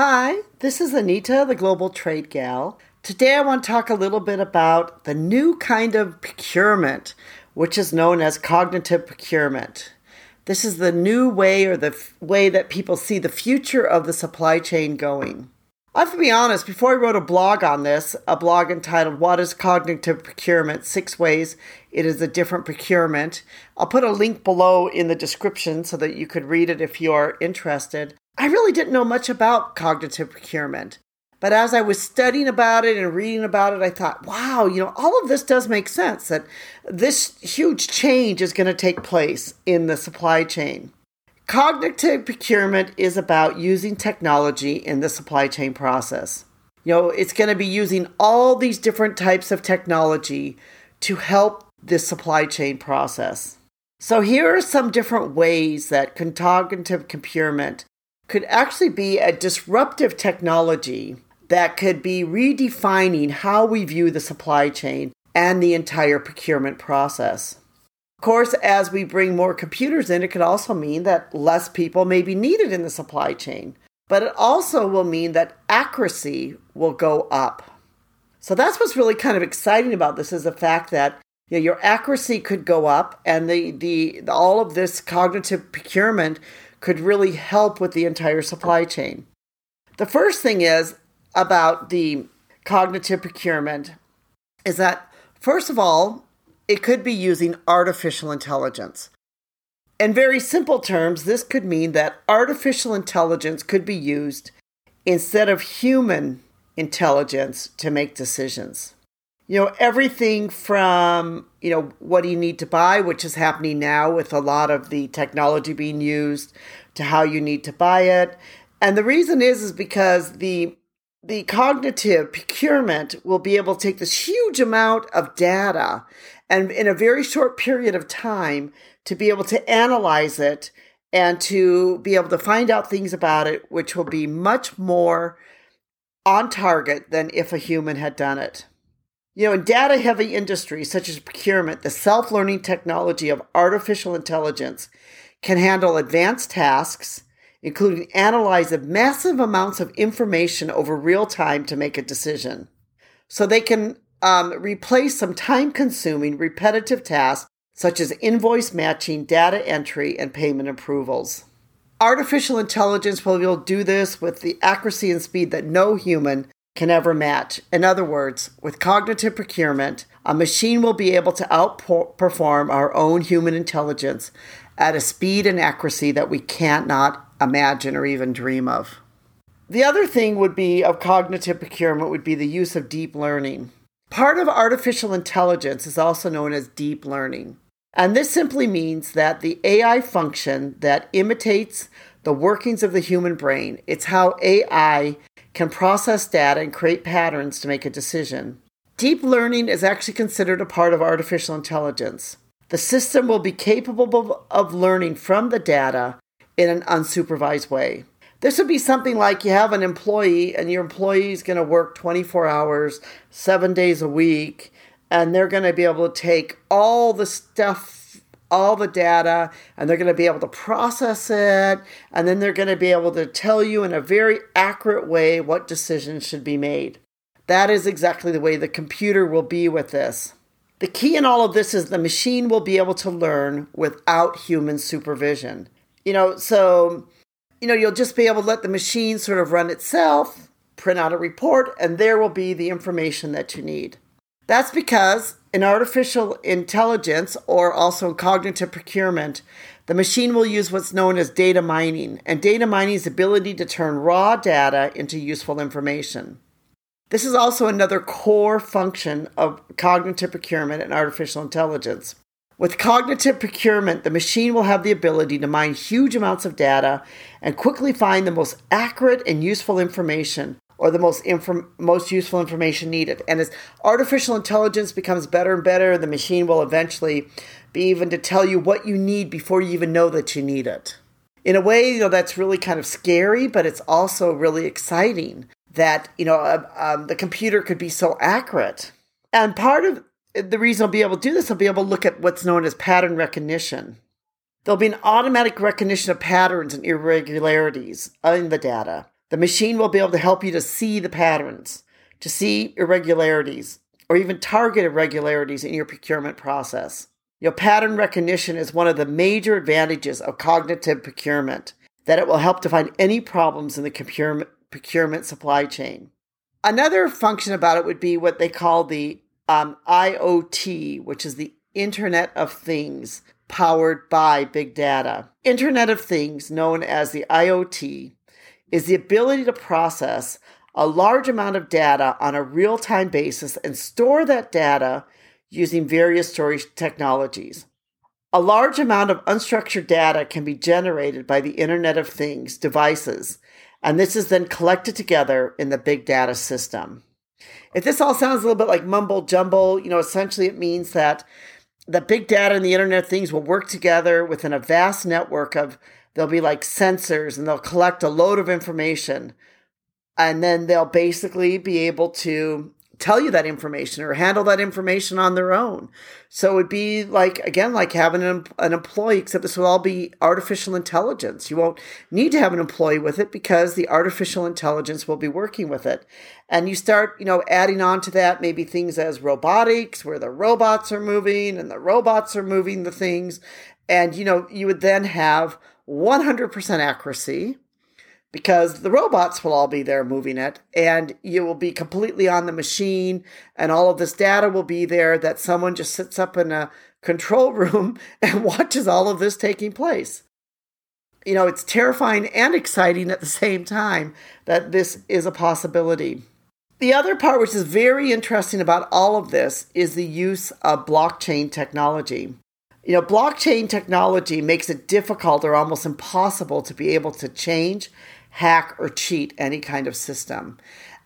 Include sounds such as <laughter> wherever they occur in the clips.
Hi, this is Anita, the Global Trade Gal. Today I want to talk a little bit about the new kind of procurement, which is known as cognitive procurement. This is the new way or the f- way that people see the future of the supply chain going. I have to be honest, before I wrote a blog on this, a blog entitled What is Cognitive Procurement? Six Ways It is a Different Procurement. I'll put a link below in the description so that you could read it if you're interested. I really didn't know much about cognitive procurement. But as I was studying about it and reading about it, I thought, wow, you know, all of this does make sense that this huge change is going to take place in the supply chain. Cognitive procurement is about using technology in the supply chain process. You know, it's going to be using all these different types of technology to help the supply chain process. So, here are some different ways that cognitive procurement could actually be a disruptive technology that could be redefining how we view the supply chain and the entire procurement process. Of course, as we bring more computers in, it could also mean that less people may be needed in the supply chain. But it also will mean that accuracy will go up. So that's what's really kind of exciting about this is the fact that you know, your accuracy could go up and the, the, all of this cognitive procurement could really help with the entire supply chain. The first thing is about the cognitive procurement is that, first of all, it could be using artificial intelligence. In very simple terms, this could mean that artificial intelligence could be used instead of human intelligence to make decisions. You know, everything from, you know, what do you need to buy, which is happening now with a lot of the technology being used, to how you need to buy it. And the reason is is because the the cognitive procurement will be able to take this huge amount of data and in a very short period of time to be able to analyze it and to be able to find out things about it which will be much more on target than if a human had done it. You know, in data heavy industries such as procurement, the self learning technology of artificial intelligence can handle advanced tasks, including analyze massive amounts of information over real time to make a decision. So they can um, replace some time consuming repetitive tasks such as invoice matching, data entry, and payment approvals. Artificial intelligence will do this with the accuracy and speed that no human can ever match. In other words, with cognitive procurement, a machine will be able to outperform our own human intelligence at a speed and accuracy that we can't imagine or even dream of. The other thing would be of cognitive procurement would be the use of deep learning. Part of artificial intelligence is also known as deep learning. And this simply means that the AI function that imitates the workings of the human brain, it's how AI can process data and create patterns to make a decision. Deep learning is actually considered a part of artificial intelligence. The system will be capable of learning from the data in an unsupervised way. This would be something like you have an employee, and your employee is going to work 24 hours, seven days a week, and they're going to be able to take all the stuff all the data and they're going to be able to process it and then they're going to be able to tell you in a very accurate way what decisions should be made. That is exactly the way the computer will be with this. The key in all of this is the machine will be able to learn without human supervision. You know, so, you know, you'll just be able to let the machine sort of run itself, print out a report, and there will be the information that you need. That's because in artificial intelligence or also in cognitive procurement, the machine will use what's known as data mining, and data mining is ability to turn raw data into useful information. This is also another core function of cognitive procurement and artificial intelligence. With cognitive procurement, the machine will have the ability to mine huge amounts of data and quickly find the most accurate and useful information or the most inform- most useful information needed. And as artificial intelligence becomes better and better, the machine will eventually be even to tell you what you need before you even know that you need it. In a way, you know, that's really kind of scary, but it's also really exciting that, you know, uh, um, the computer could be so accurate. And part of the reason I'll be able to do this, I'll be able to look at what's known as pattern recognition. There'll be an automatic recognition of patterns and irregularities in the data The machine will be able to help you to see the patterns, to see irregularities, or even target irregularities in your procurement process. Your pattern recognition is one of the major advantages of cognitive procurement, that it will help to find any problems in the procurement, procurement supply chain. Another function about it would be what they call the um, IoT, which is the Internet of Things powered by big data. Internet of Things, known as the IoT, is the ability to process a large amount of data on a real time basis and store that data using various storage technologies. A large amount of unstructured data can be generated by the Internet of Things devices, and this is then collected together in the big data system. If this all sounds a little bit like mumble jumble, you know, essentially it means that the big data and the Internet of Things will work together within a vast network of, there'll be like sensors and they'll collect a load of information. And then they'll basically be able to tell you that information or handle that information on their own. So it'd be like, again, like having an, an, employee, except this will all be artificial intelligence. You won't need to have an employee with it because the artificial intelligence will be working with it. And you start, you know, adding on to that maybe things as robotics, where the robots are moving and the robots are moving the things. And, you know, you would then have 100% accuracy because the robots will all be there moving it and you will be completely on the machine and all of this data will be there that someone just sits up in a control <laughs> room and watches all of this taking place. You know, it's terrifying and exciting at the same time that this is a possibility. The other part, which is very interesting about all of this, is the use of blockchain technology. You know, blockchain technology makes it difficult or almost impossible to be able to change hack, or cheat any kind of system.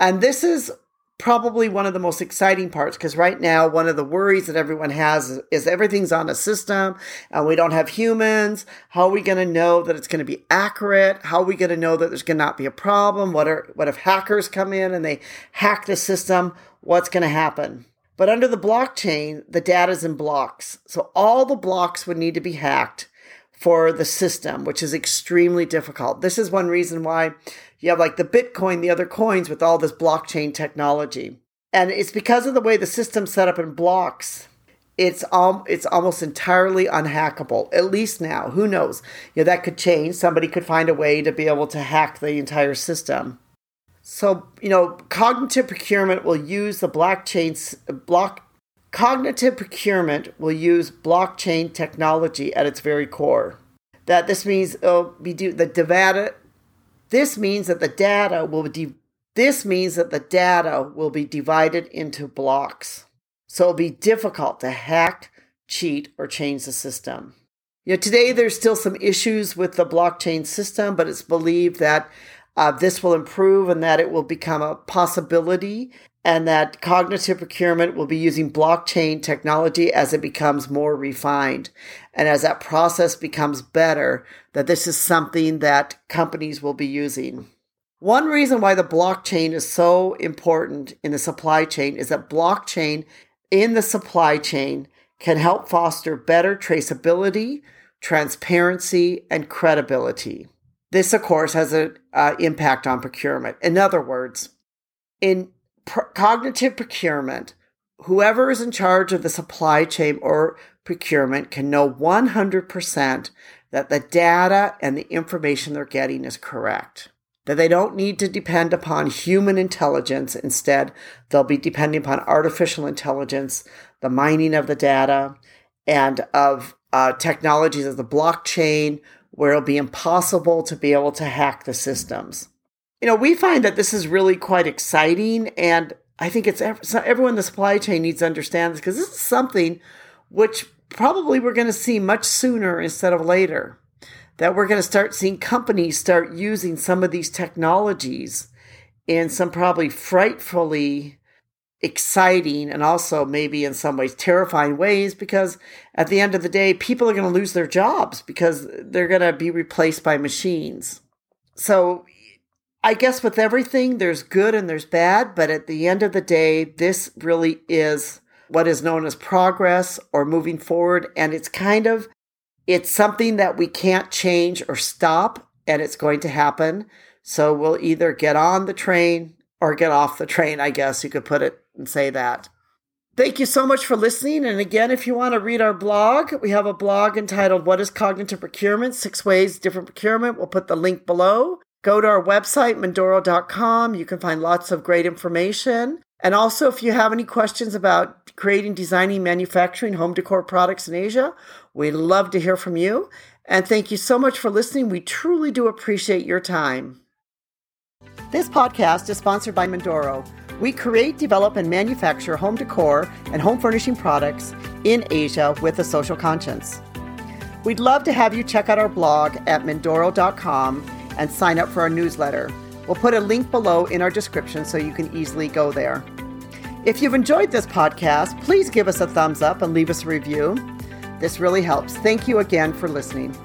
And this is probably one of the most exciting parts because right now one of the worries that everyone has is, is everything's on a system and we don't have humans. How are we going to know that it's going to be accurate? How are we going to know that there's going to not be a problem? What are what if hackers come in and they hack the system? What's going to happen? But under the blockchain the data is in blocks. So all the blocks would need to be hacked for the system, which is extremely difficult. This is one reason why you have like the Bitcoin, the other coins with all this blockchain technology. And it's because of the way the system's set up in blocks. It's um, it's almost entirely unhackable. At least now, who knows? You know, that could change. Somebody could find a way to be able to hack the entire system. So, you know, cognitive procurement will use the blockchain block Cognitive procurement will use blockchain technology at its very core. That this means uh, it'll be do, the data. This means that the data will be. This means that the data will be divided into blocks. So it'll be difficult to hack, cheat, or change the system. You know, today there's still some issues with the blockchain system, but it's believed that uh, this will improve and that it will become a possibility and that cognitive procurement will be using blockchain technology as it becomes more refined. And as that process becomes better, that this is something that companies will be using. One reason why the blockchain is so important in the supply chain is that blockchain in the supply chain can help foster better traceability, transparency, and credibility. This, of course, has an uh, impact on procurement. In other words, in cognitive procurement, whoever is in charge of the supply chain or procurement can know 100% that the data and the information they're getting is correct. That they don't need to depend upon human intelligence. Instead, they'll be depending upon artificial intelligence, the mining of the data, and of uh, technologies of the blockchain, where it'll be impossible to be able to hack the systems you know, we find that this is really quite exciting. And I think it's everyone in the supply chain needs to understand this because this is something which probably we're going to see much sooner instead of later. That we're going to start seeing companies start using some of these technologies in some probably frightfully exciting and also maybe in some ways terrifying ways because at the end of the day, people are going to lose their jobs because they're going to be replaced by machines. So, I guess with everything, there's good and there's bad, but at the end of the day, this really is what is known as progress or moving forward. And it's kind of, it's something that we can't change or stop, and it's going to happen. So we'll either get on the train or get off the train, I guess you could put it and say that. Thank you so much for listening. And again, if you want to read our blog, we have a blog entitled What is Cognitive Procurement? Six Ways Different Procurement. We'll put the link below. Go to our website, Mindoro.com. You can find lots of great information. And also, if you have any questions about creating, designing, manufacturing home decor products in Asia, we'd love to hear from you. And thank you so much for listening. We truly do appreciate your time. This podcast is sponsored by Mindoro we create, develop, and manufacture home decor and home furnishing products in Asia with a social conscience. We'd love to have you check out our blog at Mindoro.com and sign up for our newsletter. We'll put a link below in our description so you can easily go there. If you've enjoyed this podcast, please give us a thumbs up and leave us a review. This really helps. Thank you again for listening.